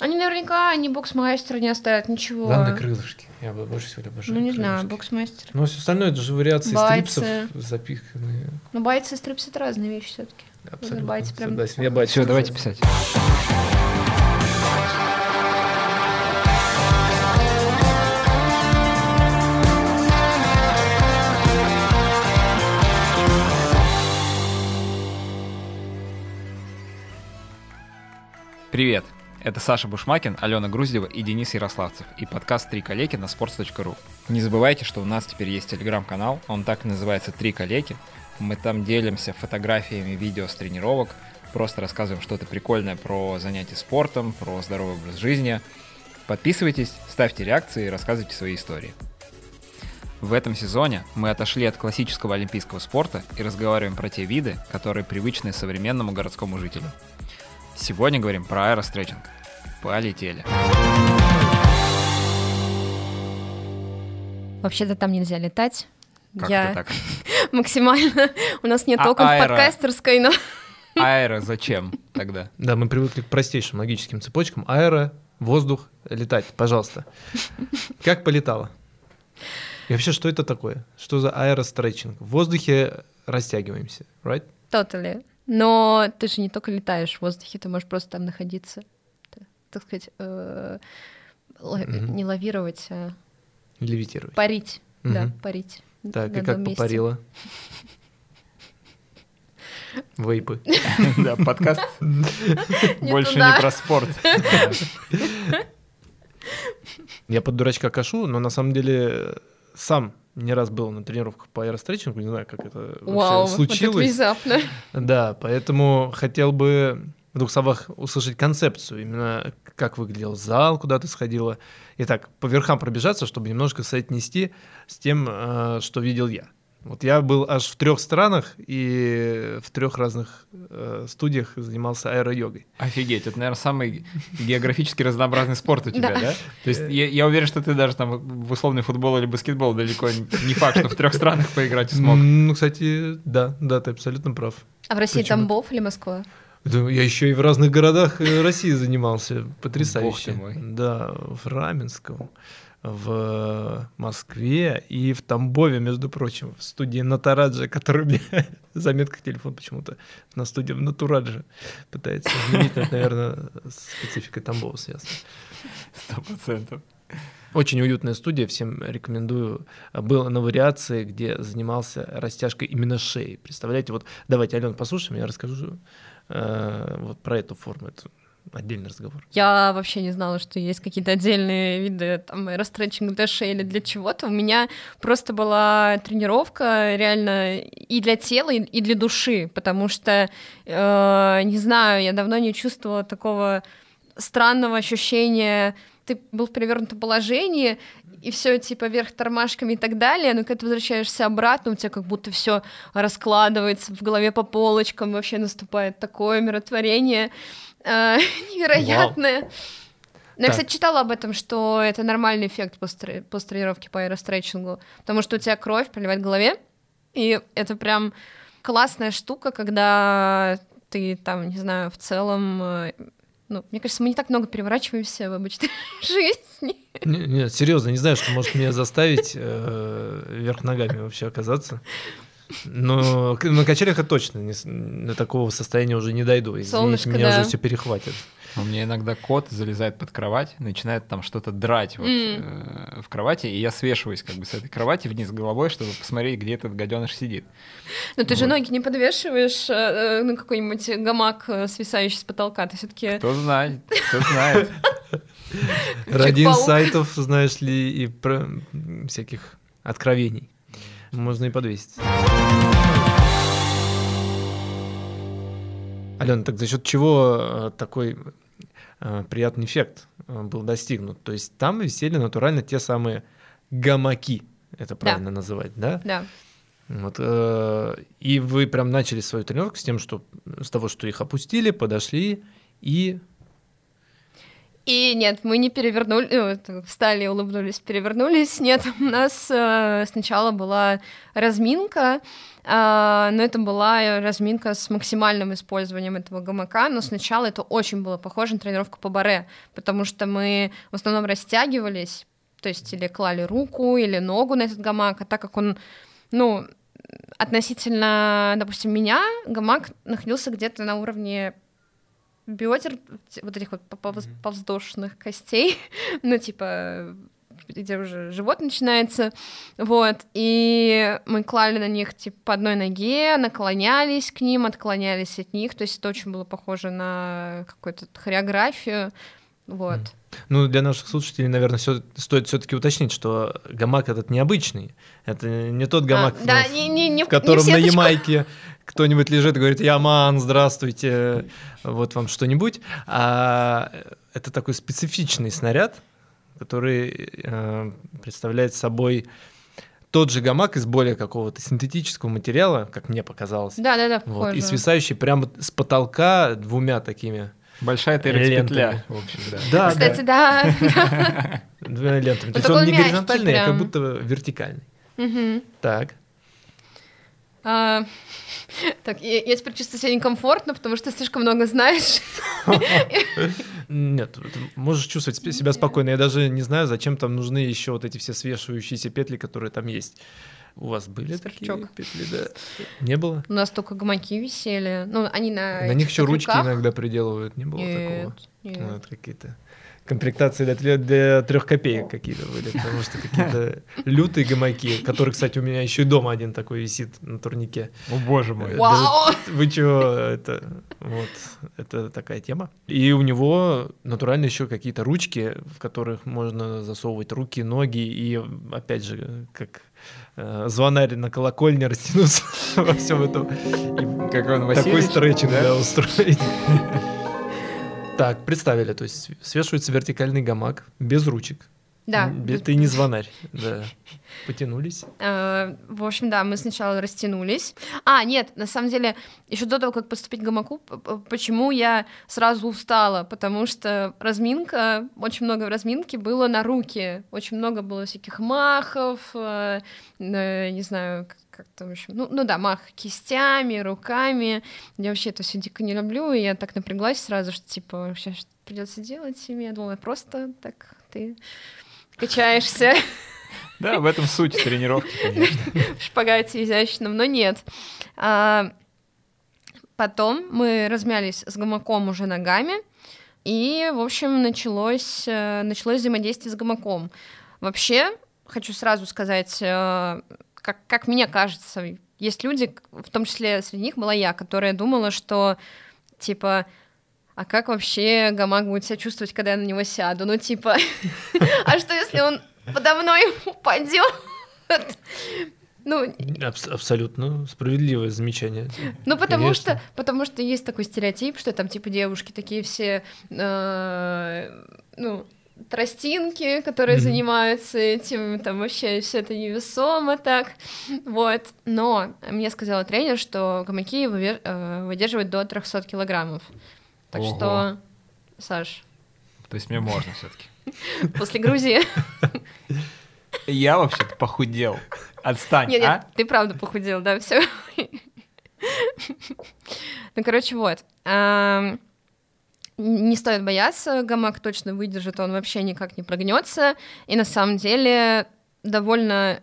Они наверняка ни боксмастера не оставят, ничего. Главное крылышки. Я бы больше всего обожаю. ну, не знаю, крылышки. боксмастер. Ну, все остальное это же вариации Байцы. стрипсов запиханные. Ну, байцы и стрипсы — это разные вещи все таки Абсолютно. байцы прям- Согласен. Я байцы Все, давайте писать. Привет! Это Саша Бушмакин, Алена Груздева и Денис Ярославцев и подкаст «Три коллеги» на sports.ru. Не забывайте, что у нас теперь есть телеграм-канал, он так и называется «Три коллеги». Мы там делимся фотографиями, видео с тренировок, просто рассказываем что-то прикольное про занятия спортом, про здоровый образ жизни. Подписывайтесь, ставьте реакции и рассказывайте свои истории. В этом сезоне мы отошли от классического олимпийского спорта и разговариваем про те виды, которые привычны современному городскому жителю. Сегодня говорим про аэростретчинг. Полетели. Вообще-то там нельзя летать. Как Я это так? максимально... У нас нет А окон в аэро? подкастерской, но... Аэро зачем тогда? Да, мы привыкли к простейшим логическим цепочкам. Аэро, воздух, летать, пожалуйста. Как полетало? И вообще, что это такое? Что за аэростретчинг? В воздухе растягиваемся, right? Totally. Но ты же не только летаешь в воздухе, ты можешь просто там находиться. Так сказать, э, ла- Мгм. не лавировать, а Левитировать. парить. Да, Мгм. парить. Так, и как месте. попарило? Вейпы. Да, подкаст больше не про спорт. Я под дурачка кашу, но на самом деле сам не раз был на тренировках по аэростретчингу, не знаю, как это вообще Вау, вот это случилось. внезапно. Да, поэтому хотел бы в двух словах услышать концепцию, именно как выглядел зал, куда ты сходила. Итак, по верхам пробежаться, чтобы немножко соотнести с тем, э, что видел я. Вот я был аж в трех странах и в трех разных э, студиях занимался аэро-йогой. Офигеть, это, наверное, самый географически разнообразный спорт у тебя, Да. да? То есть я, я уверен, что ты даже там в условный футбол или баскетбол далеко не факт, что в трех странах поиграть и смог. Ну, кстати, да, да, ты абсолютно прав. А в России Почему? Тамбов или Москва? Я еще и в разных городах э, России занимался. Потрясающе. Бог ты мой. Да, в Раменском, в Москве и в Тамбове, между прочим, в студии Натараджа, который мне заметка телефон почему-то на студии в Натураджа пытается изменить, это, наверное, с спецификой Тамбова связано. Сто процентов. Очень уютная студия, всем рекомендую. Был на вариации, где занимался растяжкой именно шеи. Представляете, вот давайте, Алена, послушаем, я расскажу э, вот про эту форму. Это отдельный разговор. Я вообще не знала, что есть какие-то отдельные виды там аэростретчинга для или для чего-то. У меня просто была тренировка реально и для тела, и для души, потому что, э, не знаю, я давно не чувствовала такого странного ощущения. Ты был в перевернутом положении, и все типа вверх тормашками и так далее, но когда ты возвращаешься обратно, у тебя как будто все раскладывается в голове по полочкам, вообще наступает такое миротворение невероятное. Но я, Так. кстати, читала об этом, что это нормальный эффект после, после тренировки по аэростретчингу, потому что у тебя кровь проливает в голове, и это прям классная штука, когда ты там, не знаю, в целом... э, Ну, мне кажется, мы не так много переворачиваемся в обычной жизни. Не- Нет, серьезно, не знаю, что может меня заставить э, вверх ногами вообще оказаться. Но на качелях я точно не до такого состояния уже не дойду. Извините, Солнышко, меня да. уже все перехватит. У меня иногда кот залезает под кровать, начинает там что-то драть вот, М. э, в кровати, и я свешиваюсь как бы с этой кровати вниз головой, чтобы посмотреть, где этот гаденыш сидит. Но ты же Вот. ноги не подвешиваешь э, э, на какой-нибудь гамак, э, свисающий с потолка. Ты все-таки Кто знает, кто знает. Ради инсайтов, знаешь ли, и всяких откровений. Можно и подвесить. Алена, так за счет чего э, такой э, приятный эффект э, был достигнут? То есть там висели натурально те самые гамаки, это правильно называть, да? Да. Вот, э, и вы прям начали свою тренировку с тем, что с того, что их опустили, подошли и И нет, мы не перевернули, ну, встали, улыбнулись, перевернулись. Нет, у нас э, сначала была разминка, э, но это была разминка с максимальным использованием этого гамака, но сначала это очень было похоже на тренировку по баре, потому что мы в основном растягивались, то есть или клали руку, или ногу на этот гамак, а так как он, ну, относительно, допустим, меня, гамак находился где-то на уровне бедер, вот этих вот подвздошных костей, ну, типа, где уже живот начинается, вот, и мы клали на них, типа, по одной ноге, наклонялись к ним, отклонялись от них, то есть это очень было похоже на какую-то хореографию, вот. Ну, для наших слушателей, наверное, все, стоит все-таки уточнить, что гамак этот необычный. Это не тот гамак, а, да, в, не, не, не, в котором не на Ямайке кто-нибудь лежит и говорит, Яман, здравствуйте, вот вам что-нибудь. А это такой специфичный снаряд, который э, представляет собой тот же гамак из более какого-то синтетического материала, как мне показалось. Да, да, да. Вот, и свисающий прямо с потолка двумя такими Большая TRX-петля, в общем, да. Да, Кстати, да. Двумя лентами. То есть он не горизонтальный, а как будто вертикальный. Так. А, так, я, я теперь чувствую себя некомфортно, потому что слишком много знаешь. Нет, можешь чувствовать себя спокойно. Я даже не знаю, зачем там нужны еще вот эти все свешивающиеся петли, которые там есть. У вас были Сверчок. такие петли, да? Не было? У нас только гамаки висели. Ну, они на На них еще ручки иногда приделывают. Не было нет, такого? Нет. Ну, это какие-то комплектации для, для трех копеек какие-то были, потому что какие-то лютые гамаки, который, кстати, у меня еще и дома один такой висит на турнике. О боже мой. Вау! Да, вы чего, это, вот, это такая тема. И у него натурально еще какие-то ручки, в которых можно засовывать руки, ноги, и опять же, как э, звонарь на колокольне растянуться во всем этом. И как он Такой стретчинг, да, устроить. Так, представили, то есть свешивается вертикальный гамак без ручек. Да. Ты не звонарь, да. Потянулись. Э, в общем, да, мы сначала растянулись. А, нет, на самом деле, еще до того, как поступить к гамаку, почему я сразу устала? Потому что разминка, очень много в разминке было на руки. Очень много было всяких махов, э, не знаю, как там еще, ну, ну да, мах кистями, руками. Я вообще это все дико не люблю, и я так напряглась сразу, что типа сейчас придется делать себе. Я думала, просто так ты качаешься. Да, в этом суть тренировки, конечно. В шпагате изящном, но нет. А, потом мы размялись с гамаком уже ногами, и, в общем, началось, э, началось взаимодействие с гамаком. Вообще, хочу сразу сказать, э, как, как мне кажется, есть люди, в том числе среди них была я, которая думала, что, типа, а как вообще гамак будет себя чувствовать, когда я на него сяду? Ну, типа, а что, если он подо мной упадет? Ну, Аб- абсолютно справедливое замечание. Ну, потому что, потому что есть такой стереотип, что там, типа, девушки такие все, э, ну, тростинки, которые mm-hmm. занимаются этим, там вообще все это невесомо так, вот. Но мне сказала тренер, что гамаки э, выдерживают до 300 килограммов. Так Ого. что, Саш... То есть мне можно все таки После Грузии. Я вообще-то похудел. Отстань, нет, а? ты правда похудел, да, все. Ну, короче, вот не стоит бояться, гамак точно выдержит, он вообще никак не прогнется. И на самом деле довольно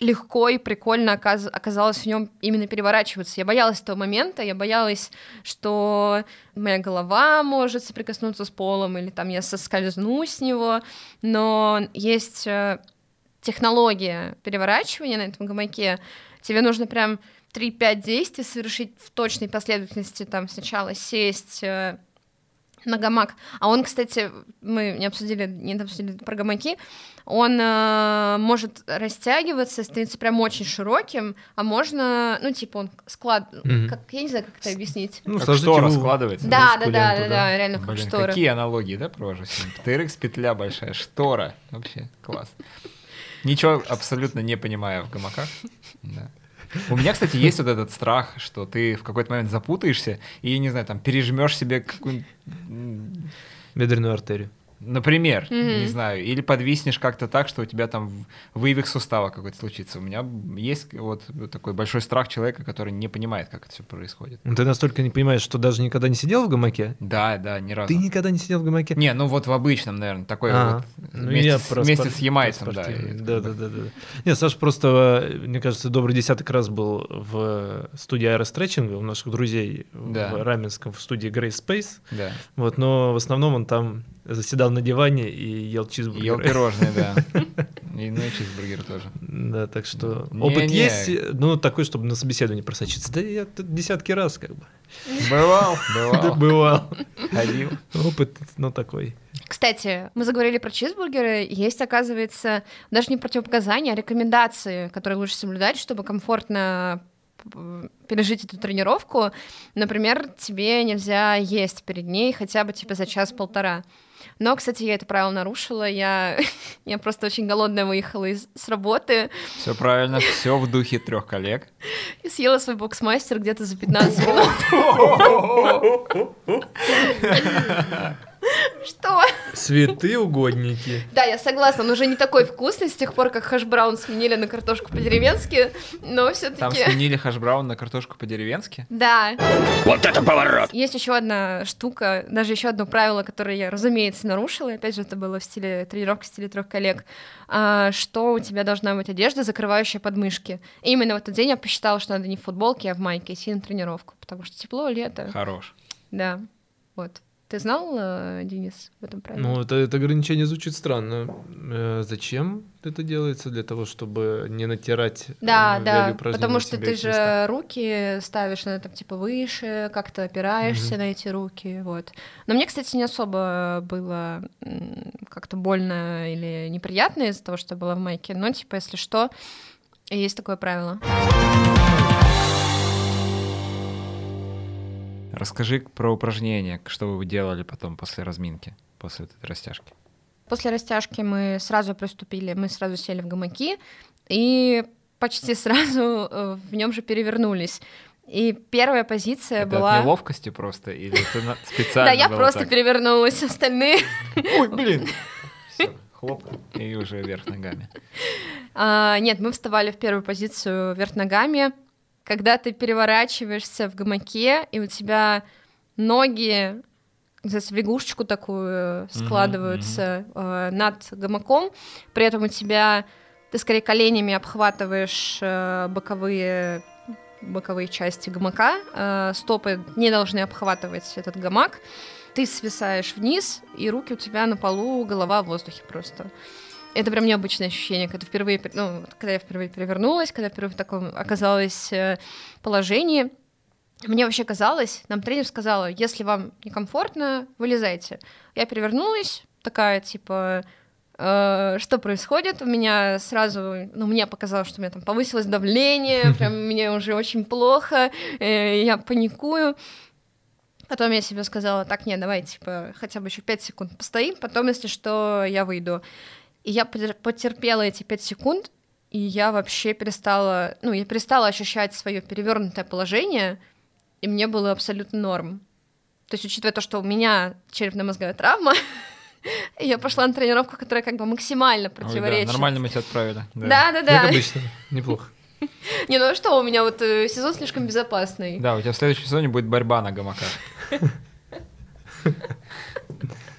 легко и прикольно оказ оказалось в нем именно переворачиваться. Я боялась этого момента, я боялась, что моя голова может соприкоснуться с полом, или там я соскользну с него, но есть э, технология переворачивания на этом гамаке. Тебе нужно прям 3-5 действий совершить в точной последовательности, там сначала сесть э, на гамак. А он, кстати, мы не обсудили, не обсудили про гамаки, он э, может растягиваться, становиться прям очень широким, а можно, ну, типа, он склад... Mm-hmm. Как, я не знаю, как это объяснить. Ну, как штора складывается. Да, да, да, да, да, реально Блин, как штора. какие аналогии, да, провожу TRX петля большая, штора. Вообще, класс. Ничего абсолютно не понимаю в гамаках. Да. У меня, кстати, есть вот этот страх, что ты в какой-то момент запутаешься и, не знаю, там, пережмешь себе какую-нибудь Бедренную артерию. Например, Мгм. не знаю, или подвиснешь как-то так, что у тебя там в- вывих сустава какой-то случится. У меня есть вот такой большой страх человека, который не понимает, как это все происходит. Ну, Ты настолько не понимаешь, что даже никогда не сидел в гамаке? Да, да, ни разу. Ты никогда не сидел в гамаке? Не, ну вот в обычном, наверное, такой А, вот ну, вместе, я с, вместе спор- с ямайцем, да. Да, да, да, да. Нет, Саша просто, мне кажется, добрый десяток раз был в студии аэростретчинга у наших друзей Да. в Раменском, в студии Grace Space. Да. Вот, но в основном он там заседал на диване и ел чизбургеры. Ел пирожные, да. И ну и чизбургер тоже. Да, так что Не, опыт не. есть, ну, такой, чтобы на собеседование просочиться. Да я тут десятки раз как бы. Бывал, Да, бывал. бывал. Ходил. Опыт, ну, такой. Кстати, мы заговорили про чизбургеры. Есть, оказывается, даже не противопоказания, а рекомендации, которые лучше соблюдать, чтобы комфортно п- пережить эту тренировку. Например, тебе нельзя есть перед ней хотя бы типа за час-полтора. Но, кстати, я это правило нарушила. Я, я просто очень голодная выехала из, с работы Все правильно, все в духе трех коллег. и съела свой боксмастер где-то за 15 минут. Что? Святые угодники. Да, я согласна, он уже не такой вкусный с тех пор, как хэш-браун сменили на картошку по-деревенски, но все Там таки сменили хаш-браун на картошку по-деревенски. Да. Вот это поворот! Есть еще одна штука, даже еще одно правило, которое я, разумеется, нарушила. и Опять же, это было в стиле тренировки в стиле трех коллег. а, что у тебя должна быть одежда, закрывающая подмышки. И именно в этот день я посчитала, что надо не в футболке, а в майке идти на тренировку, потому что тепло, лето. Хорош. Да. Вот. Ты знал, э, Денис, в этом правиле? Ну, это, это ограничение звучит странно. Э, зачем это делается? Для того, чтобы не натирать Да, э, да, упражнения потому что ты же места? руки ставишь на там типа выше, как-то опираешься Мгм. на эти руки, вот. Но мне, кстати, не особо было как-то больно или неприятно из-за того, что я была в майке, но типа если что, есть такое правило. Расскажи про упражнения, что вы делали потом после разминки, после этой растяжки. После растяжки мы сразу приступили, мы сразу сели в гамаки и почти сразу э, в нем же перевернулись. И первая позиция Это была... от неловкости просто или на- специально Да, я просто перевернулась, остальные Ой, блин! Хлоп, и уже вверх ногами. А, нет, мы вставали в первую позицию вверх ногами. Когда ты переворачиваешься в гамаке, и у тебя ноги за лягушечку такую Мгм, складываются э, над гамаком, при этом у тебя ты скорее коленями обхватываешь э, боковые боковые части гамака, э, стопы не должны обхватывать этот гамак, ты свисаешь вниз, и руки у тебя на полу, голова в воздухе просто. Это прям необычное ощущение, когда впервые, пер- ну, когда я впервые перевернулась, когда впервые в таком оказалась э, положении. Мне вообще казалось, нам тренер сказала, если вам некомфортно, вылезайте. Я перевернулась, такая, типа, «Э, что происходит? У меня сразу, ну, мне показалось, что у меня там повысилось давление, прям мне уже очень плохо, э, я паникую. Потом я себе сказала, так, нет, давай, типа, хотя бы еще 5 секунд постоим, потом, если что, я выйду. И я потер- потерпела эти 5 секунд, и я вообще перестала, ну, я перестала ощущать свое перевернутое положение, и мне было абсолютно норм. То есть, учитывая то, что у меня черепно-мозговая травма, я пошла на тренировку, которая как бы максимально Ой, да, противоречит. нормально мы тебя отправили. Да, да, да. обычно, неплохо. Не, ну а что, у меня вот э, сезон слишком безопасный. Да, у тебя в следующем сезоне будет борьба на гамаках.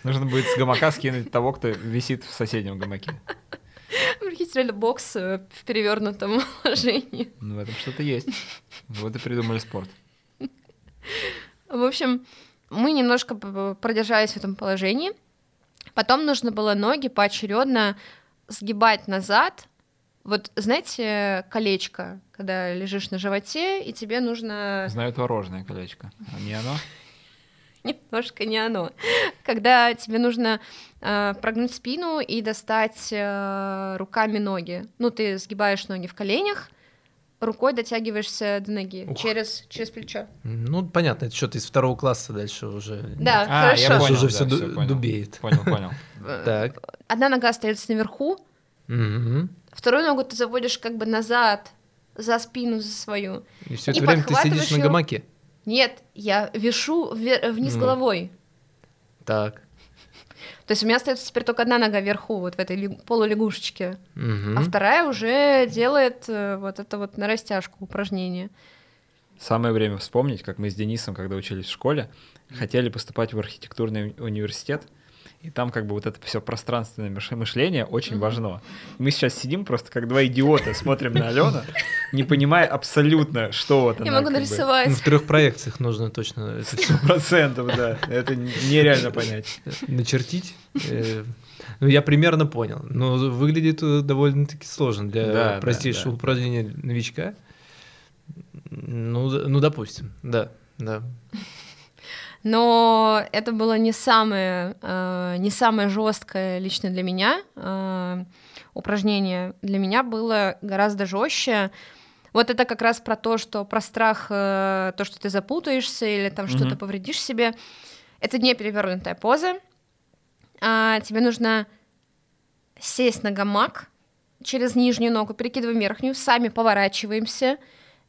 Нужно будет с гамака скинуть того, кто висит в соседнем гамаке. Прикиньте, реально бокс э, в перевернутом положении. Ну, в этом что-то есть. Вот и придумали спорт. В общем, мы немножко продержались в этом положении. Потом нужно было ноги поочередно сгибать назад. Вот знаете, колечко, когда лежишь на животе, и тебе нужно Знаю творожное колечко. А не оно? Немножко не оно. Когда тебе нужно э, прогнуть спину и достать э, руками ноги. Ну, ты сгибаешь ноги в коленях, рукой дотягиваешься до ноги Ух. через, через плечо. Ну, понятно, это что-то из второго класса дальше уже. Да, А, я хорошо. Дальше понял, уже да, все всё, понял. дубеет. Понял, понял. Э, Так. Одна нога остается наверху, вторую ногу ты заводишь как бы назад, за спину за свою. И все И это время ты сидишь на гамаке. Нет, я вешу ве- вниз Ну. головой. Так. То есть у меня остается теперь только одна нога вверху, вот в этой полулягушечке, а вторая уже делает э, вот это вот на растяжку упражнение. Самое время вспомнить, как мы с Денисом, когда учились в школе, хотели поступать в архитектурный уни- университет, и там как бы вот это все пространственное мыш- мышление очень важно. Мы сейчас сидим просто как два идиота, смотрим на Алену, не понимая абсолютно, что вот она Я могу нарисовать. Ну, в трех проекциях нужно точно всё Процентов, да. Это нереально понять. начертить. Э, Ну, я примерно понял. Но выглядит э, довольно-таки сложно для Да, да, простейшего да. упражнения новичка. Ну, ну, допустим, да, да. Но это было не самое, э, не самое жесткое лично для меня э, упражнение. Для меня было гораздо жестче. Вот это как раз про то, что про страх, э, то, что ты запутаешься или там что-то Мгм. повредишь себе. Это не перевернутая поза. А, тебе нужно сесть на гамак через нижнюю ногу, перекидываем верхнюю, сами поворачиваемся,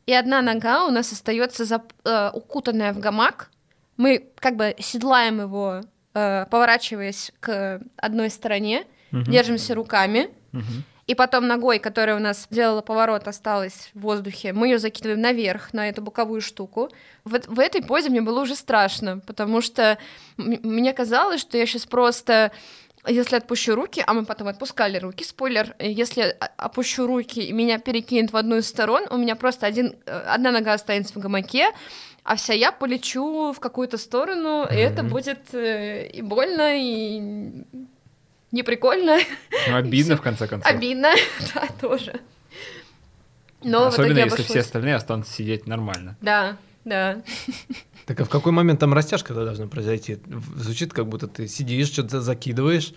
и одна нога у нас остается зап- укутанная в гамак. Мы как бы седлаем его, э, поворачиваясь к одной стороне, Мгм. держимся руками, Мгм. и потом ногой, которая у нас делала поворот, осталась в воздухе, мы ее закидываем наверх на эту боковую штуку. В, эт- в этой позе мне было уже страшно, потому что мне казалось, что я сейчас просто если отпущу руки, а мы потом отпускали руки, спойлер, если опущу руки и меня перекинет в одну из сторон, у меня просто один, э, одна нога останется в гамаке, а вся я полечу в какую-то сторону, и это будет э, и больно, и не прикольно. Ну, обидно, в конце концов. Обидно, да, тоже. Но Особенно если все остальные останутся сидеть нормально. Да, да. Так а в какой момент там растяжка должна произойти? Звучит, как будто ты сидишь, что-то закидываешь,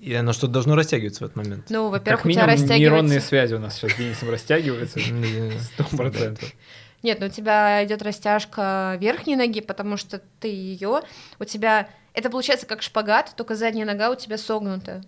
и оно что-то должно растягиваться в этот момент. Ну, во-первых, Как у тебя минимум нейронные растягивается... связи у нас сейчас с Денисом растягиваются. Сто процентов. Нет, ну у тебя идет растяжка верхней ноги, потому что ты ее, у тебя это получается как шпагат, только задняя нога у тебя согнута.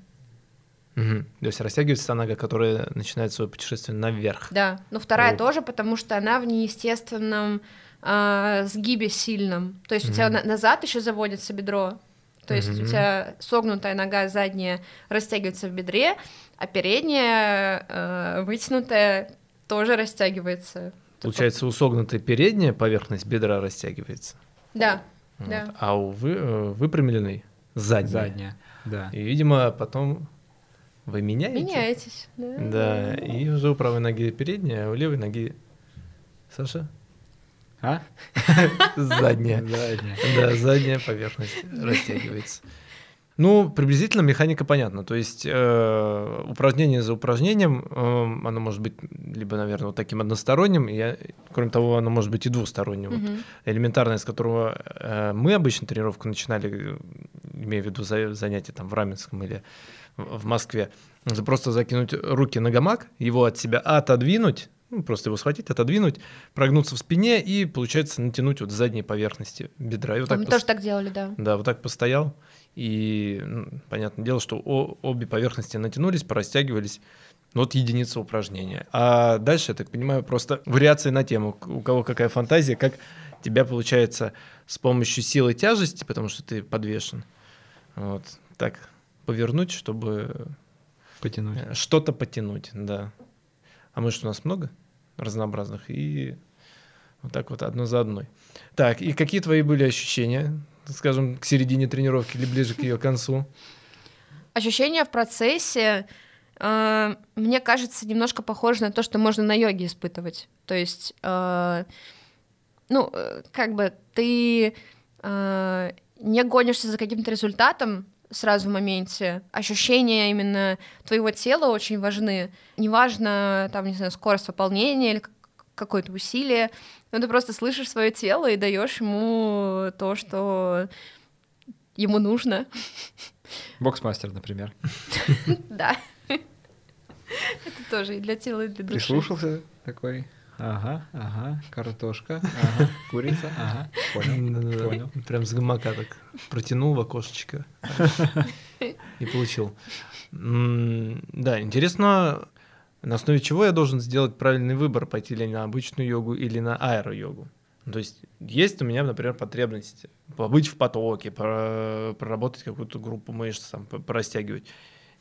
Мгм. То есть растягивается та нога, которая начинает свое путешествие наверх. Да. Ну вторая О. тоже, потому что она в неестественном а, сгибе сильном. То есть у тебя на- назад еще заводится бедро. То есть у Мгм. тебя согнутая нога задняя растягивается в бедре, а передняя э, вытянутая тоже растягивается. Получается, у согнутой передняя поверхность бедра растягивается. Да, Вот. Да. А у вы, э, выпрямленной задняя. Задняя. Да. И, видимо, потом вы меняете. меняетесь. Да. Да, и уже у правой ноги передняя, а у левой ноги... Саша? А? Задняя. Задняя. Да, задняя поверхность растягивается. Ну, приблизительно механика понятна. То есть э, упражнение за упражнением, э, оно может быть либо, наверное, вот таким односторонним, и, кроме того, оно может быть и двусторонним. Вот Мгм. элементарное, с которого э, мы обычно тренировку начинали, э, имея в виду за- занятия там в Раменском или в в Москве, это просто закинуть руки на гамак, его от себя отодвинуть, ну, просто его схватить, отодвинуть, прогнуться в спине и, получается, натянуть вот с задней поверхности бедра. И вот А так Мы пос- тоже так делали, да. Да, вот так постоял, и ну, понятное дело, что о- обе поверхности натянулись, порастягивались. Ну, Вот единица упражнения. А дальше, я так понимаю, просто вариации на тему, у кого какая фантазия, как тебя получается с помощью силы тяжести, потому что ты подвешен, вот, так повернуть, чтобы Потянуть. э, что-то потянуть, да. А мышц у нас много разнообразных, и вот так вот одно за одной. Так, и какие твои были ощущения, скажем, к середине тренировки или ближе к ее концу? Ощущения в процессе, э, мне кажется, немножко похоже на то, что можно на йоге испытывать. То есть, э, ну, э, как бы ты э, не гонишься за каким-то результатом сразу в моменте. Ощущения именно твоего тела очень важны. Неважно, там, не знаю, скорость выполнения или какое-то усилие, но ты просто слышишь свое тело и даешь ему то, что ему нужно. Боксмастер, например. Да. Это тоже и для тела, и для души. Прислушался такой. Ага, ага, картошка, ага, курица, ага, понял, понял. Прям с гамака так протянул в окошечко и получил. Да, интересно, на основе чего я должен сделать правильный выбор, пойти ли на обычную йогу или на аэро-йогу? Ну, то есть есть у меня, например, потребность побыть в потоке, проработать какую-то группу мышц, там, порастягивать.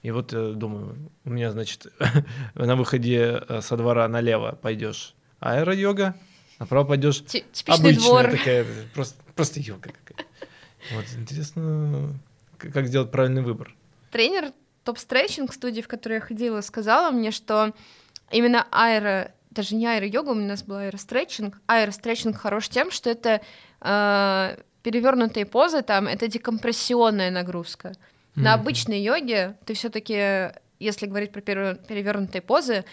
И вот э, думаю, у меня, значит, на выходе э, со двора налево пойдешь аэро-йога, направо пойдешь обычная двор. такая, просто, просто йога какая. Вот, интересно, как сделать правильный выбор. Тренер топ-стретчинг студии, в которой я ходила, сказала мне, что именно аэро даже не аэро-йога, у нас был аэростретчинг. Аэростретчинг хорош тем, что это э, перевернутые позы, там, это декомпрессионная нагрузка. Mm-hmm. На обычной йоге ты все таки если говорить про перевернутые позы,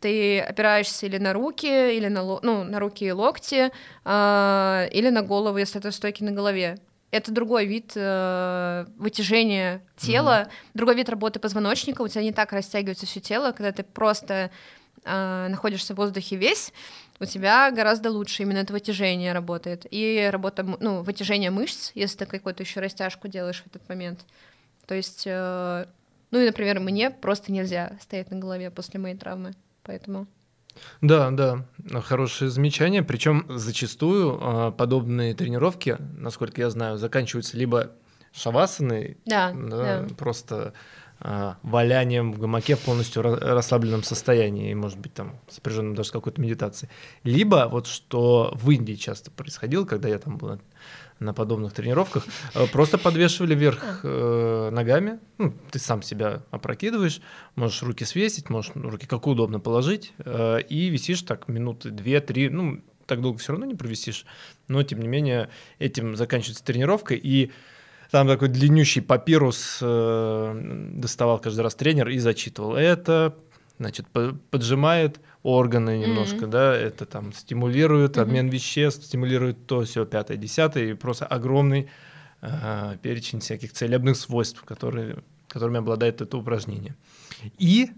ты опираешься или на руки, или на, ну, на руки и локти, э, или на голову, если это стойки на голове. Это другой вид э, вытяжения тела, mm-hmm. другой вид работы позвоночника. У тебя не так растягивается все тело, когда ты просто э, находишься в воздухе весь, у тебя гораздо лучше именно это вытяжение работает. И работа, ну, вытяжение мышц, если ты какую-то еще растяжку делаешь в этот момент. То есть, э, ну и, например, мне просто нельзя стоять на голове после моей травмы, поэтому... Да, да, хорошее замечание. Причем зачастую э, подобные тренировки, насколько я знаю, заканчиваются либо шавасаной, да, да, да. просто а, валянием в гамаке в полностью расслабленном состоянии, и, может быть, там сопряженным даже с какой-то медитацией. Либо вот что в Индии часто происходило, когда я там был на, на подобных тренировках, э, просто подвешивали вверх э, ногами, ну, ты сам себя опрокидываешь, можешь руки свесить, можешь руки как удобно положить, э, и висишь так минуты две-три, ну, так долго все равно не провисишь, но, тем не менее, этим заканчивается тренировка, и там такой длиннющий папирус э, доставал каждый раз тренер и зачитывал. Это, значит, поджимает органы немножко, mm-hmm. да, это там стимулирует mm-hmm. обмен веществ, стимулирует то, все, пятое, десятое, и просто огромный э, перечень всяких целебных свойств, которые, которыми обладает это упражнение. И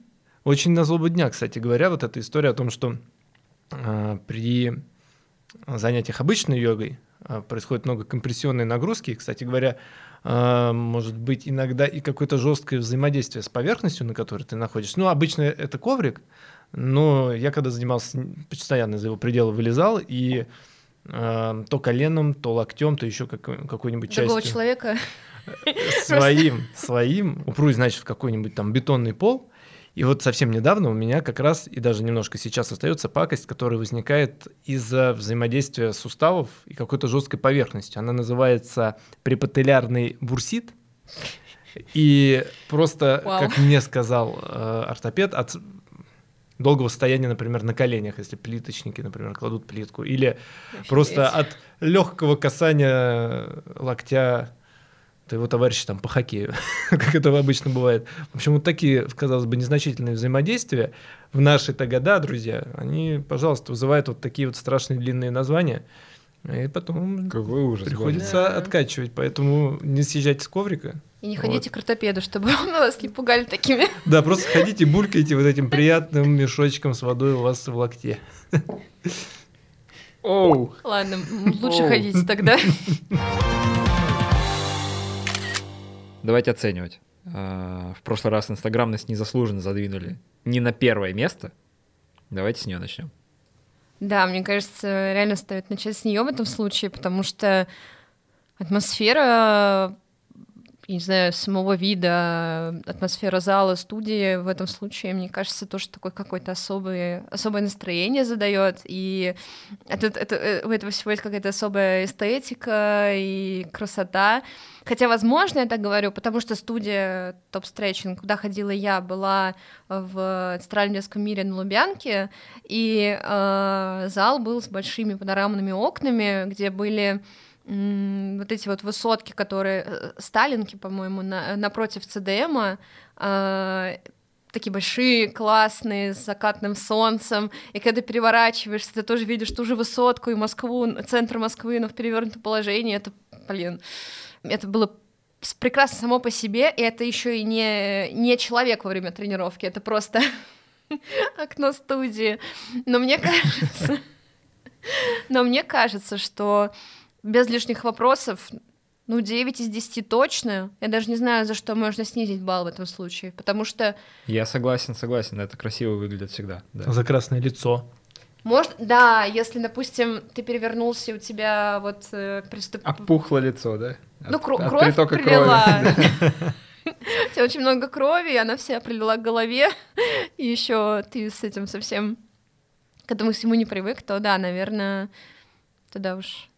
очень на злобу дня, кстати говоря, вот эта история о том, что э, при занятиях обычной йогой происходит много компрессионной нагрузки. Кстати говоря, а, может быть иногда и какое-то жесткое взаимодействие с поверхностью, на которой ты находишься. Ну, обычно это коврик, но я когда занимался, постоянно за его пределы вылезал, и э, то коленом, то локтем, то еще как, какой-нибудь частью. Другого человека? Своим, своим, упрусь, значит, в какой-нибудь там бетонный пол, и вот совсем недавно у меня как раз, и даже немножко сейчас остается пакость, которая возникает из-за взаимодействия суставов и какой-то жесткой поверхности. Она называется препателлярный бурсит. И просто, Вау. как мне сказал э, ортопед, от долгого стояния, например, на коленях, если плиточники, например, кладут плитку, или Офигеть. просто от легкого касания локтя твоего товарища там по хоккею, как это обычно бывает. В общем, вот такие, казалось бы, незначительные взаимодействия в наши-то года, друзья, они, пожалуйста, вызывают вот такие вот страшные длинные названия, и потом Какой ужас, приходится да. откачивать, поэтому не съезжайте с коврика. И не ходите вот. к ортопеду, чтобы вас не пугали такими. Да, просто ходите, булькайте вот этим приятным мешочком с водой у вас в локте. Оу. Ладно, лучше ходите тогда. Давайте оценивать. А, в прошлый раз инстаграмность незаслуженно задвинули не на первое место. Давайте с нее начнем. Да, мне кажется, реально стоит начать с нее в этом случае, потому что атмосфера не знаю, самого вида, атмосфера зала, студии в этом случае, мне кажется, тоже такое какое-то особое, особое настроение задает, и это, это, у этого всего есть какая-то особая эстетика и красота. Хотя, возможно, я так говорю, потому что студия Топ Стретчинг, куда ходила я, была в Центральном детском мире на Лубянке, и э, зал был с большими панорамными окнами, где были вот эти вот высотки, которые э, Сталинки, по-моему, на, напротив ЦДМа, э, такие большие, классные, с закатным солнцем, и когда переворачиваешься, ты тоже видишь ту же высотку и Москву, центр Москвы, но в перевернутом положении, это, блин, это было прекрасно само по себе, и это еще и не, не человек во время тренировки, это просто окно студии. Но мне кажется, но мне кажется, что без лишних вопросов, ну, 9 из 10 точно. Я даже не знаю, за что можно снизить балл в этом случае, потому что... Я согласен, согласен, это красиво выглядит всегда. Да. За красное лицо. Может, да, если, допустим, ты перевернулся, и у тебя вот э, приступ... Опухло лицо, да? Ну, От- кро- от кровь притока прилила. крови. У тебя очень много крови, и она вся прилила к голове, и еще ты с этим совсем к этому всему не привык, то да, наверное, тогда уж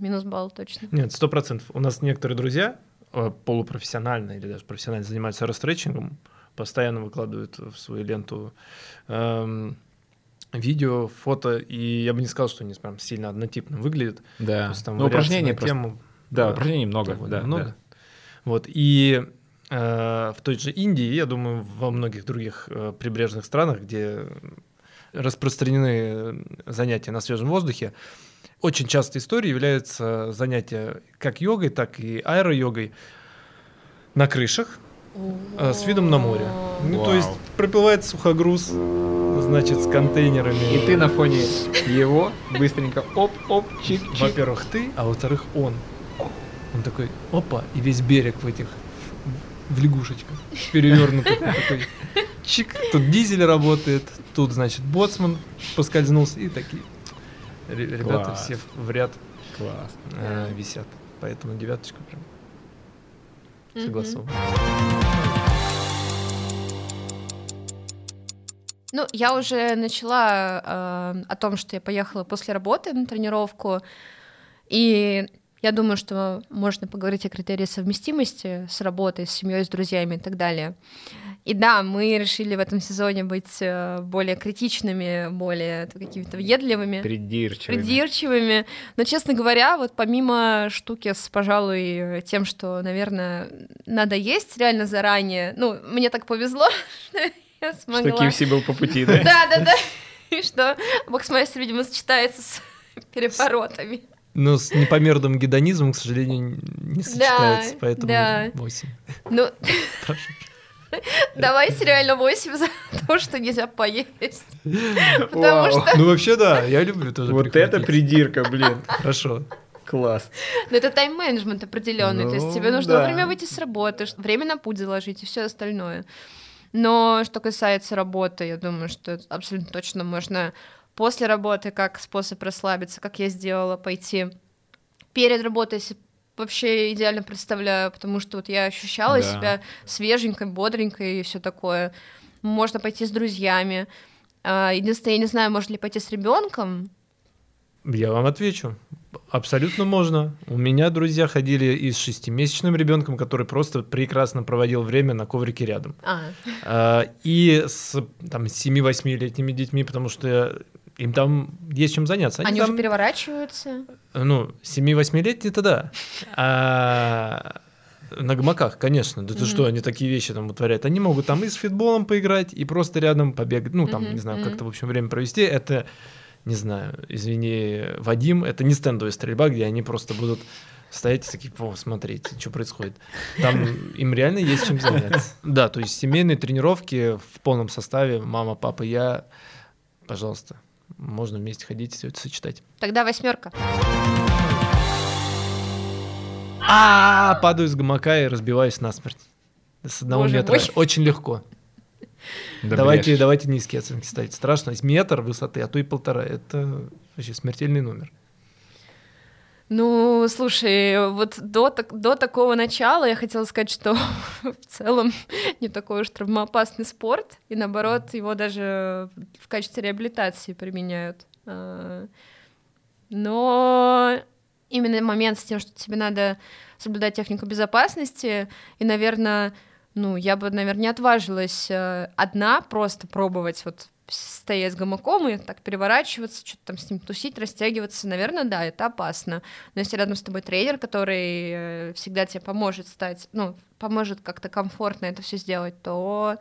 минус балл точно. Нет, сто процентов. У нас некоторые друзья э, полупрофессионально или даже профессионально занимаются рестречингом, постоянно выкладывают в свою ленту эм, видео, фото, и я бы не сказал, что они прям сильно однотипно выглядят. Да. Просто там Ну, упражнений на просто. тему Да, да, упражнений много. Да, да. много. Вот, и э, в той же Индии, я думаю, во многих других э, прибрежных странах, где распространены занятия на свежем воздухе, очень частой историей являются занятия как йогой, так и аэро-йогой на крышах э, с видом на море. Ну, то есть проплывает сухогруз, значит, с контейнерами. И ты на фоне его быстренько оп-оп, чик-чик. Во-первых, ты, а во-вторых, он. Он такой, опа, и весь берег в этих, в лягушечках, перевернутых. Такой, чик, тут дизель работает, тут, значит, боцман поскользнулся, и такие ребята Класс. все в ряд Класс. э, висят. Поэтому девяточка прям согласована. Ну, я уже начала э, о том, что я поехала после работы на тренировку, и я думаю, что можно поговорить о критерии совместимости с работой, с семьей, с друзьями и так далее. И да, мы решили в этом сезоне быть э, более критичными, более какими-то въедливыми. Придирчивыми. придирчивыми. Но, честно говоря, вот помимо штуки с, пожалуй, тем, что, наверное, надо есть реально заранее, ну, мне так повезло, что я Что смогла... KFC был по пути, да? Да, да, да. И что боксмастер, видимо, сочетается с переворотами. Но с непомерным гедонизмом, к сожалению, не сочетается, поэтому да. 8. Ну, Прошу. давайте реально 8 за то, что нельзя поесть. Потому что Ну, вообще, да, я люблю тоже Вот это придирка, блин. Хорошо. Класс. ну, это тайм-менеджмент определенный. то есть Ну, тебе нужно да. вовремя выйти с работы, время на путь заложить и все остальное. Но что касается работы, я думаю, что абсолютно точно можно после работы как способ расслабиться, как я сделала, пойти перед работой, если вообще идеально представляю, потому что вот я ощущала Да. себя свеженькой, бодренькой и все такое. Можно пойти с друзьями. А, Единственное, я не знаю, можно ли пойти с ребенком. Я вам отвечу. Абсолютно можно. У меня друзья ходили и с шестимесячным ребенком, который просто прекрасно проводил время на коврике рядом. А, А, И с там, 7-8-летними детьми, потому что им там есть чем заняться. они там, уже переворачиваются. Ну, 7-8-летние-то да. А на гамаках, конечно. Да ты Мгм. что, они такие вещи там вытворяют. Они могут там и с фитболом поиграть, и просто рядом побегать. Ну, там, Мгм, не знаю, мгм. как-то, в общем, время провести. Это, не знаю, извини, Вадим, это не стендовая стрельба, где они просто будут стоять и такие, о, смотреть, что происходит. Там им реально есть чем заняться. Да, то есть семейные тренировки в полном составе, мама, папа, я, пожалуйста, можно вместе ходить и все это сочетать. Тогда восьмерка. А, падаю с гамака и разбиваюсь насмерть. С одного Боже метра. мой. Очень легко. Да давайте, давайте низкие оценки ставить. Страшно. Метр высоты, а то и полтора. Это вообще смертельный номер. Ну, слушай, вот до, до такого начала я хотела сказать, что в целом не такой уж травмоопасный спорт, и наоборот, его даже в качестве реабилитации применяют. А, Но именно момент с тем, что тебе надо соблюдать технику безопасности, и, наверное, ну, я бы, наверное, не отважилась э, одна просто пробовать вот стоять с гамаком и так переворачиваться, что-то там с ним тусить, растягиваться, наверное, да, это опасно. Но если рядом с тобой тренер, который э, всегда тебе поможет стать, ну, поможет как-то комфортно это все сделать, то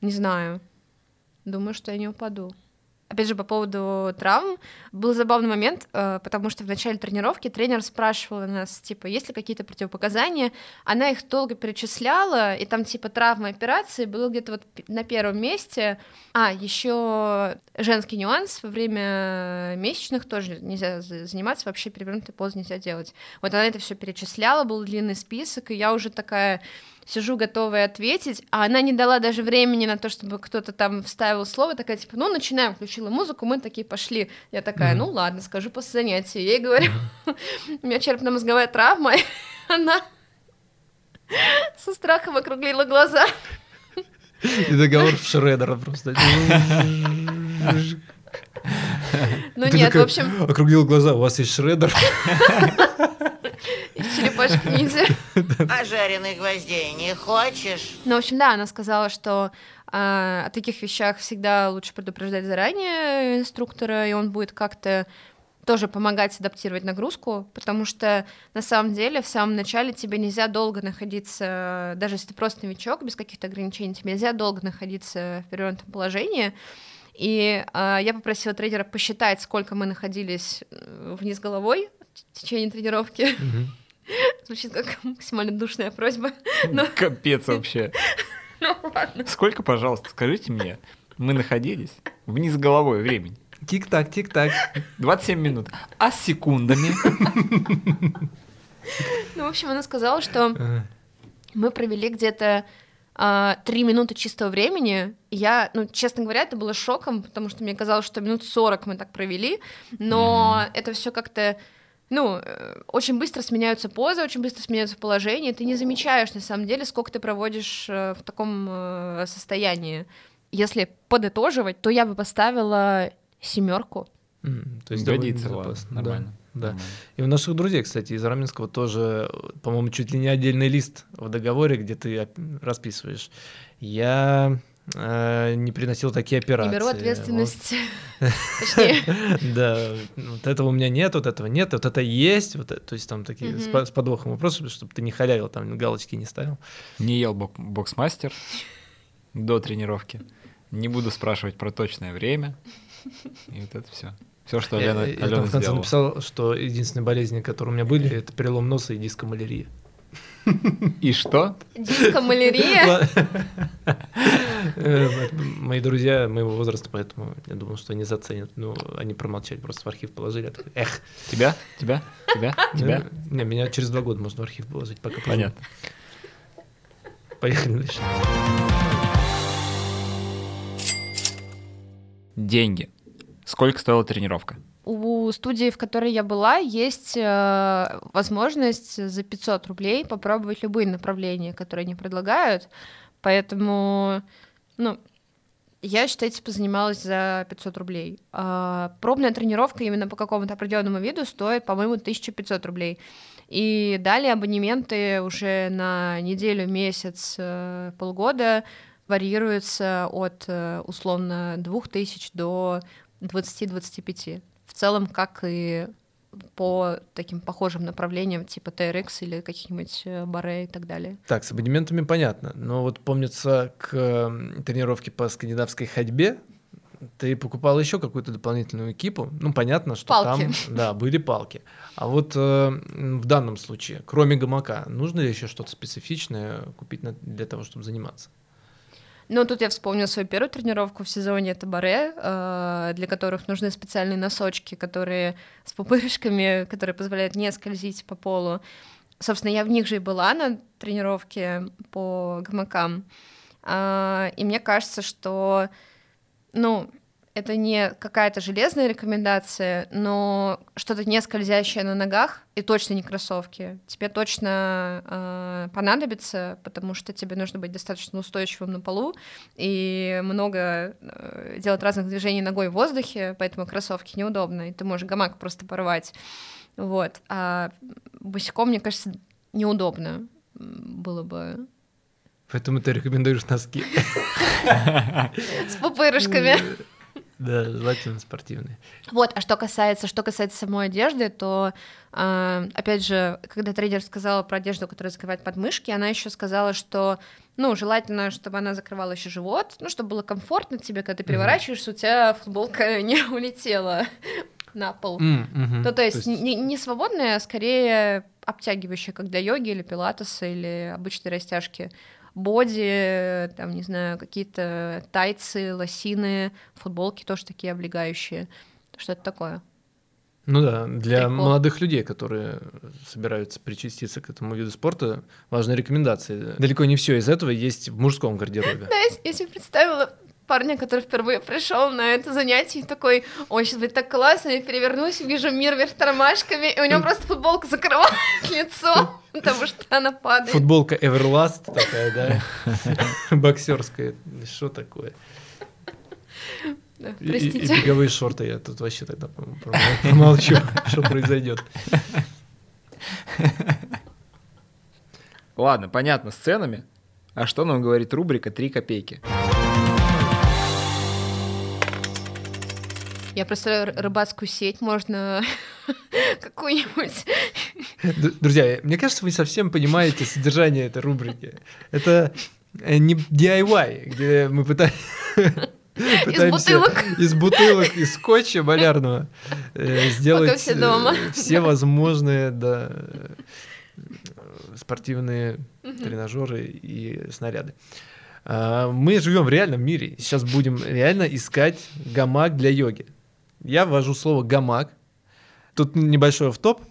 не знаю. Думаю, что я не упаду. Опять же, по поводу травм, был забавный момент, э, потому что в начале тренировки тренер спрашивала нас, типа, есть ли какие-то противопоказания, она их долго перечисляла, и там, типа, травма операции было где-то вот на первом месте. А, еще женский нюанс, во время месячных тоже нельзя за- заниматься, вообще перевернутой позы нельзя делать. Вот она это все перечисляла, был длинный список, и я уже такая сижу готовая ответить, а она не дала даже времени на то, чтобы кто-то там вставил слово, такая, типа, ну, начинаем, включила музыку, мы такие пошли. Я такая, ну, ладно, скажу после занятия. Я ей говорю, у меня черепно-мозговая травма, она со страхом округлила глаза. И договор в Шредера просто. Ну нет, в общем... Округлил глаза, у вас есть Шредер? Из черепашки ниндзя. А жареных гвоздей не хочешь? Ну, в общем, да, она сказала, что э, о таких вещах всегда лучше предупреждать заранее инструктора, и он будет как-то тоже помогать адаптировать нагрузку, потому что на самом деле в самом начале тебе нельзя долго находиться, даже если ты просто новичок, без каких-то ограничений, тебе нельзя долго находиться в перевернутом положении. И э, я попросила тренера посчитать, сколько мы находились э, вниз головой в течение тренировки. Звучит как максимально душная просьба. Но... Капец вообще. Ну ладно. Сколько, пожалуйста, скажите мне, мы находились вниз головой времени? Тик-так, тик-так. 27 минут. А с секундами? Ну, в общем, она сказала, что мы провели где-то а, три минуты чистого времени. Я, ну, честно говоря, это было шоком, потому что мне казалось, что минут 40 мы так провели, но mm. это все как-то ну, э, очень быстро сменяются позы, очень быстро сменяются положения, ты не замечаешь, на самом деле, сколько ты проводишь э, в таком э, состоянии. Если подытоживать, то я бы поставила семерку. Mm, то есть Годится, запасно, нормально. Да. Да. И у наших друзей, кстати, из Раменского тоже, по-моему, чуть ли не отдельный лист в договоре, где ты расписываешь. Я не приносил такие операции. Не беру ответственность. Да, вот этого у меня нет, вот этого нет, вот это есть, вот то есть там такие с по- с подвохом вопросы, чтобы ты не халявил, там галочки не ставил. Не ел бок- боксмастер до тренировки. Не буду спрашивать про точное время. И вот это все. Все, что Алена, я, я там в конце сделала. написал, что единственные болезни, которые у меня были, это перелом носа и дискомалярия. И что? Дискомалярия. Э, Мои друзья моего возраста, поэтому я думал, что они заценят. Ну, они промолчали, просто в архив положили. Такой, Эх, Тебя? Тебя? Тебя? Тебя? Ну, Не, меня через два года можно в архив положить, пока. Понятно. Поехали дальше. Деньги. Сколько стоила тренировка? У студии, в которой я была, есть э, возможность за 500 рублей попробовать любые направления, которые они предлагают. Поэтому, ну, я, считайте, позанималась за 500 рублей. А пробная тренировка именно по какому-то определенному виду стоит, по-моему, 1500 рублей. И далее абонементы уже на неделю, месяц, э, полгода варьируются от э, условно 2000 до 20-25. В целом, как и по таким похожим направлениям, типа TRX или каких-нибудь э, баре и так далее. Так, с абонементами понятно. Но вот помнится, к тренировке по скандинавской ходьбе ты покупал еще какую-то дополнительную экипу. Ну, понятно, что Палки. там да, были палки. А вот э, в данном случае, кроме гамака, нужно ли еще что-то специфичное купить на- для того, чтобы заниматься? Ну, тут я вспомнила свою первую тренировку в сезоне, это баре, э, для которых нужны специальные носочки, которые с пупырышками, которые позволяют не скользить по полу. Собственно, я в них же и была на тренировке по гамакам. А, И мне кажется, что, ну, это не какая-то железная рекомендация, но что-то не скользящее на ногах и точно не кроссовки. Тебе точно э, понадобится, потому что тебе нужно быть достаточно устойчивым на полу и много э, делать разных движений ногой в воздухе, поэтому кроссовки неудобно, и ты можешь гамак просто порвать. Вот. А босиком, мне кажется, неудобно было бы Поэтому ты рекомендуешь носки. с пупырышками. Да, желательно спортивные. Вот, а что касается, что касается самой одежды, то, э, опять же, когда тренер сказала про одежду, которая закрывает подмышки, она еще сказала, что, ну, желательно, чтобы она закрывала еще живот, ну, чтобы было комфортно тебе, когда ты переворачиваешься, у тебя футболка не улетела на пол. М, мгм. Ну, то есть, Не, не свободная, а скорее обтягивающая, как для йоги или пилатеса или обычной растяжки. Боди, там, не знаю, какие-то тайцы, лосины, футболки тоже такие облегающие. Что это такое? Ну да, для Прикол. молодых людей, которые собираются причаститься к этому виду спорта, важны рекомендации. Далеко не все из этого есть в мужском гардеробе. Да, я себе представила парня, который впервые пришел на это занятие, и такой, ой, сейчас будет так классно, я перевернусь, вижу мир вверх тормашками, и у него просто футболка закрывает лицо, потому что она падает. Футболка Everlast такая, да? Боксерская. Что такое? Да, И- И, и Простите. беговые шорты. Я тут вообще тогда промолчу, что произойдет. Ладно, понятно, с ценами. А что нам говорит рубрика «Три копейки»? Я представляю рыбацкую сеть, можно какую-нибудь. Друзья, мне кажется, вы совсем понимаете содержание этой рубрики. Это э, не DIY, где мы пыта- пытаемся бутылок. из бутылок, из скотча малярного э, сделать все дома. э, все возможные да, спортивные тренажеры и снаряды. А, Мы живем в реальном мире. Сейчас будем реально искать гамак для йоги. Я ввожу слово гамак. Тут небольшой топ.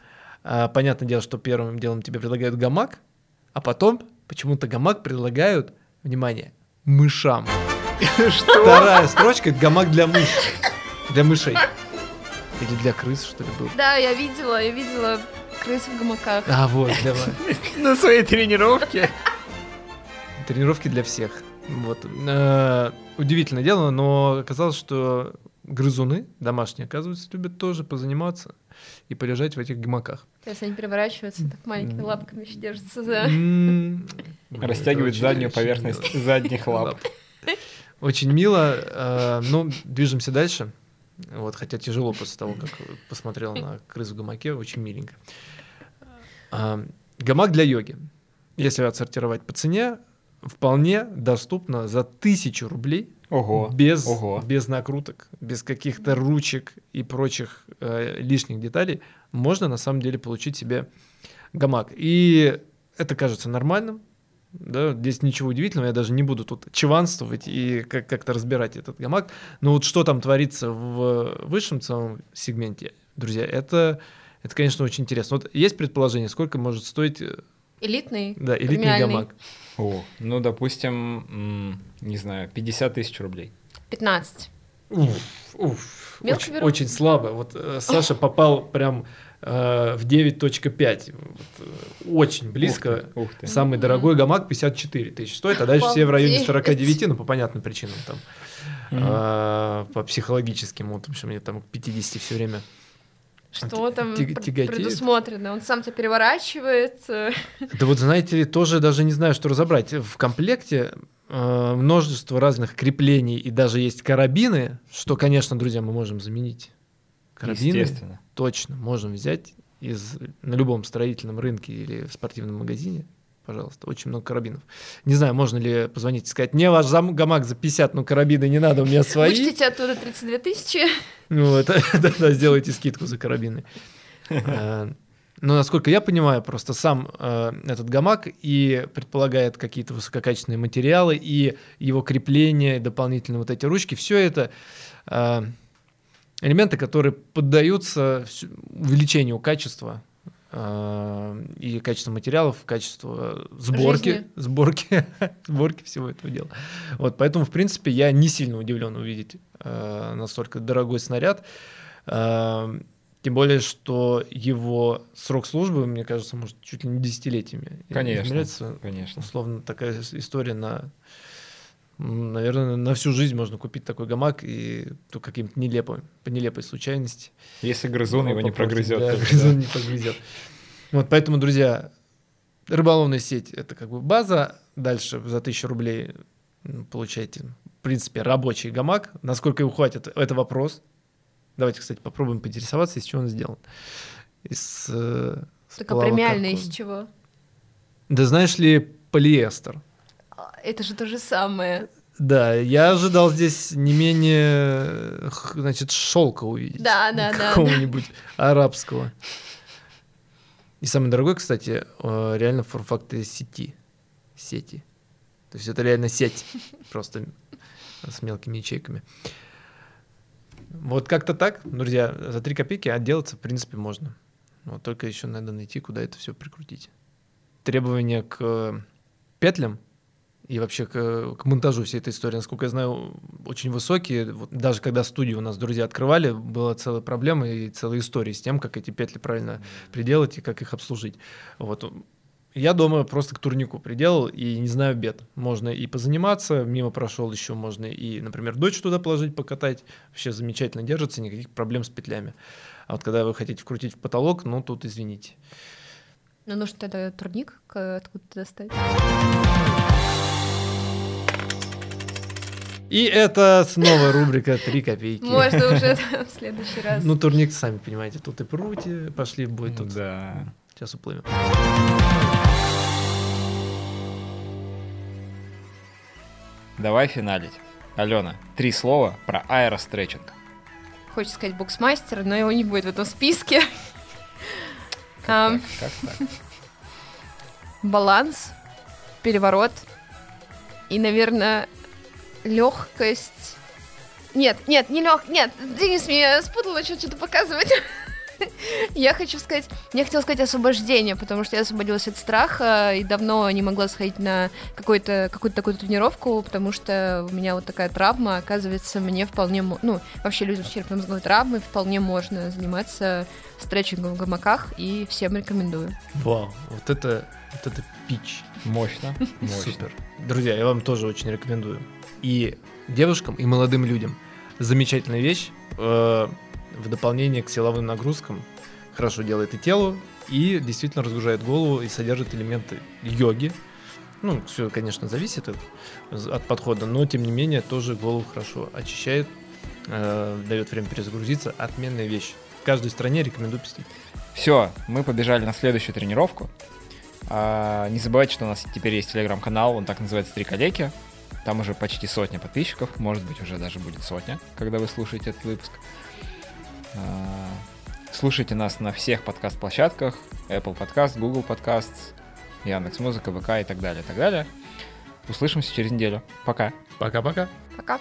Понятное дело, что первым делом тебе предлагают гамак, а потом почему-то гамак предлагают, внимание, мышам. Вторая строчка — это гамак для мышь. Для мышей. Или для крыс, что ли, был. Да, я видела, я видела крыс в гамаках. А, вот, давай. На своей тренировке. Тренировки для всех. Вот. Э, Удивительное дело, но оказалось, что грызуны домашние, оказывается, любят тоже позаниматься и полежать в этих гамаках. Сейчас они переворачиваются, так маленькими лапками еще держатся за... Это заднюю поверхность задних лап. Очень мило. э, Ну, движемся дальше. Вот, хотя тяжело после того, как посмотрел на крысу в гамаке, очень миленько. А, Гамак для йоги. Если отсортировать по цене, вполне доступно за тысячу рублей. Ого. без, Ого. без накруток, без каких-то ручек и прочих э, лишних деталей, можно на самом деле получить себе гамак. И это кажется нормальным. Да, здесь ничего удивительного, я даже не буду тут чеванствовать и как- как-то разбирать этот гамак. Но вот что там творится в высшем целом сегменте, друзья, это, это конечно, очень интересно. Вот есть предположение, сколько может стоить э, Элитный, да, элитный премиальный. гамак? О, ну, допустим, не знаю, 50 тысяч рублей. 15. Уф, уф, Мелко очень, беру. очень слабо. Вот э, Саша попал прям э, в 9.5. Вот, э, очень близко. Ух ты. Самый дорогой гамак 54 тысячи стоит, а дальше все в районе Обалдеть. 49, ну, по понятным причинам там. Мгм. А, по психологическим, вот, потому что мне там к 50 все время. Что там тяготеет? предусмотрено? Он сам тебя переворачивает. э, Да вот, знаете ли, тоже даже не знаю, что разобрать. В комплекте э, множество разных креплений и даже есть карабины, что, конечно, друзья, мы можем заменить. Карабины Естественно. точно можем взять из, на любом строительном рынке или в спортивном магазине. Пожалуйста, очень много карабинов. Не знаю, можно ли позвонить и сказать, мне ваш зам- гамак за 50, но карабины не надо, у меня свои. Вычтите оттуда 32 тысячи. Вот, да-да, сделайте скидку за карабины. Э, Но насколько я понимаю, просто сам э, этот гамак и предполагает какие-то высококачественные материалы, и его крепление, дополнительно вот эти ручки, все это э, элементы, которые поддаются увеличению качества и качества материалов, качества сборки, Жизни. сборки, сборки всего этого дела. Вот, поэтому, в принципе, я не сильно удивлен увидеть э, настолько дорогой снаряд. Э, тем более, что его срок службы, мне кажется, может чуть ли не десятилетиями Конечно. измеряться. Конечно. Условно, такая история на, наверное, на всю жизнь можно купить такой гамак и то каким-то нелепым, по нелепой случайности. Если грызун его не прогрызет. Да, грызун да. не прогрызет. Вот поэтому, друзья, рыболовная сеть это как бы база. Дальше за 1000 рублей получаете, в принципе, рабочий гамак. Насколько его хватит, это вопрос. Давайте, кстати, попробуем поинтересоваться, из чего он сделан. Из э, Только сплава премиальный из чего? Да знаешь ли, полиэстер. Это же то же самое. Да, я ожидал здесь не менее, значит, шелка увидеть. Да, да, да, да. Какого-нибудь арабского. И самый дорогой, кстати, э, реально форм-факты сети. Сети. То есть это реально сеть, просто с мелкими ячейками. Вот как-то так, друзья, за 3 копейки отделаться, в принципе, можно. Вот только еще надо найти, куда это все прикрутить. Требования к петлям и вообще к, к монтажу всей этой истории, насколько я знаю, очень высокие. Вот даже когда студию у нас друзья открывали, была целая проблема и целая история с тем, как эти петли правильно приделать и как их обслужить. Вот. Я дома просто к турнику приделал и не знаю бед. Можно и позаниматься, мимо прошел еще, можно и, например, дочь туда положить, покатать. Вообще замечательно держится, никаких проблем с петлями. А вот когда вы хотите вкрутить в потолок, ну тут извините. Ну нужно тогда турник откуда-то достать. И это снова рубрика «Три копейки». Можно уже в следующий раз. Ну, турник, сами понимаете, тут и прути пошли, будет тут. Да. Сейчас уплывем. Давай финалить. Алена, три слова про аэростретчинг. Хочется сказать боксмастер, но его не будет в этом списке. Как Ам, так? Как так? Баланс, переворот и, наверное, легкость. Нет, нет, не лег, нет, Денис меня спутала, что что-то показывать. Я хочу сказать, я хотела сказать освобождение, потому что я освободилась от страха и давно не могла сходить на какую-то такую тренировку, потому что у меня вот такая травма, оказывается, мне вполне, ну, вообще людям с черепно-мозговой травмой вполне можно заниматься стретчингом в гамаках, и всем рекомендую. Вау, вот это, вот это пич. Мощно. Мощно. Супер. Друзья, я вам тоже очень рекомендую. И девушкам, и молодым людям. Замечательная вещь. В дополнение к силовым нагрузкам хорошо делает и телу, и действительно разгружает голову и содержит элементы йоги. Ну, все, конечно, зависит от, от подхода, но тем не менее тоже голову хорошо очищает, э, дает время перезагрузиться. Отменная вещь. В каждой стране рекомендую посетить. Все, мы побежали на следующую тренировку. А, не забывайте, что у нас теперь есть телеграм-канал, он так называется «Три коллеги». Там уже почти сотня подписчиков, может быть, уже даже будет сотня, когда вы слушаете этот выпуск. А, Слушайте нас на всех подкаст-площадках, Apple Podcast, Google Podcast, Яндекс.Музыка, ВК и так далее, и так далее. Услышимся через неделю. Пока. Пока-пока. Пока.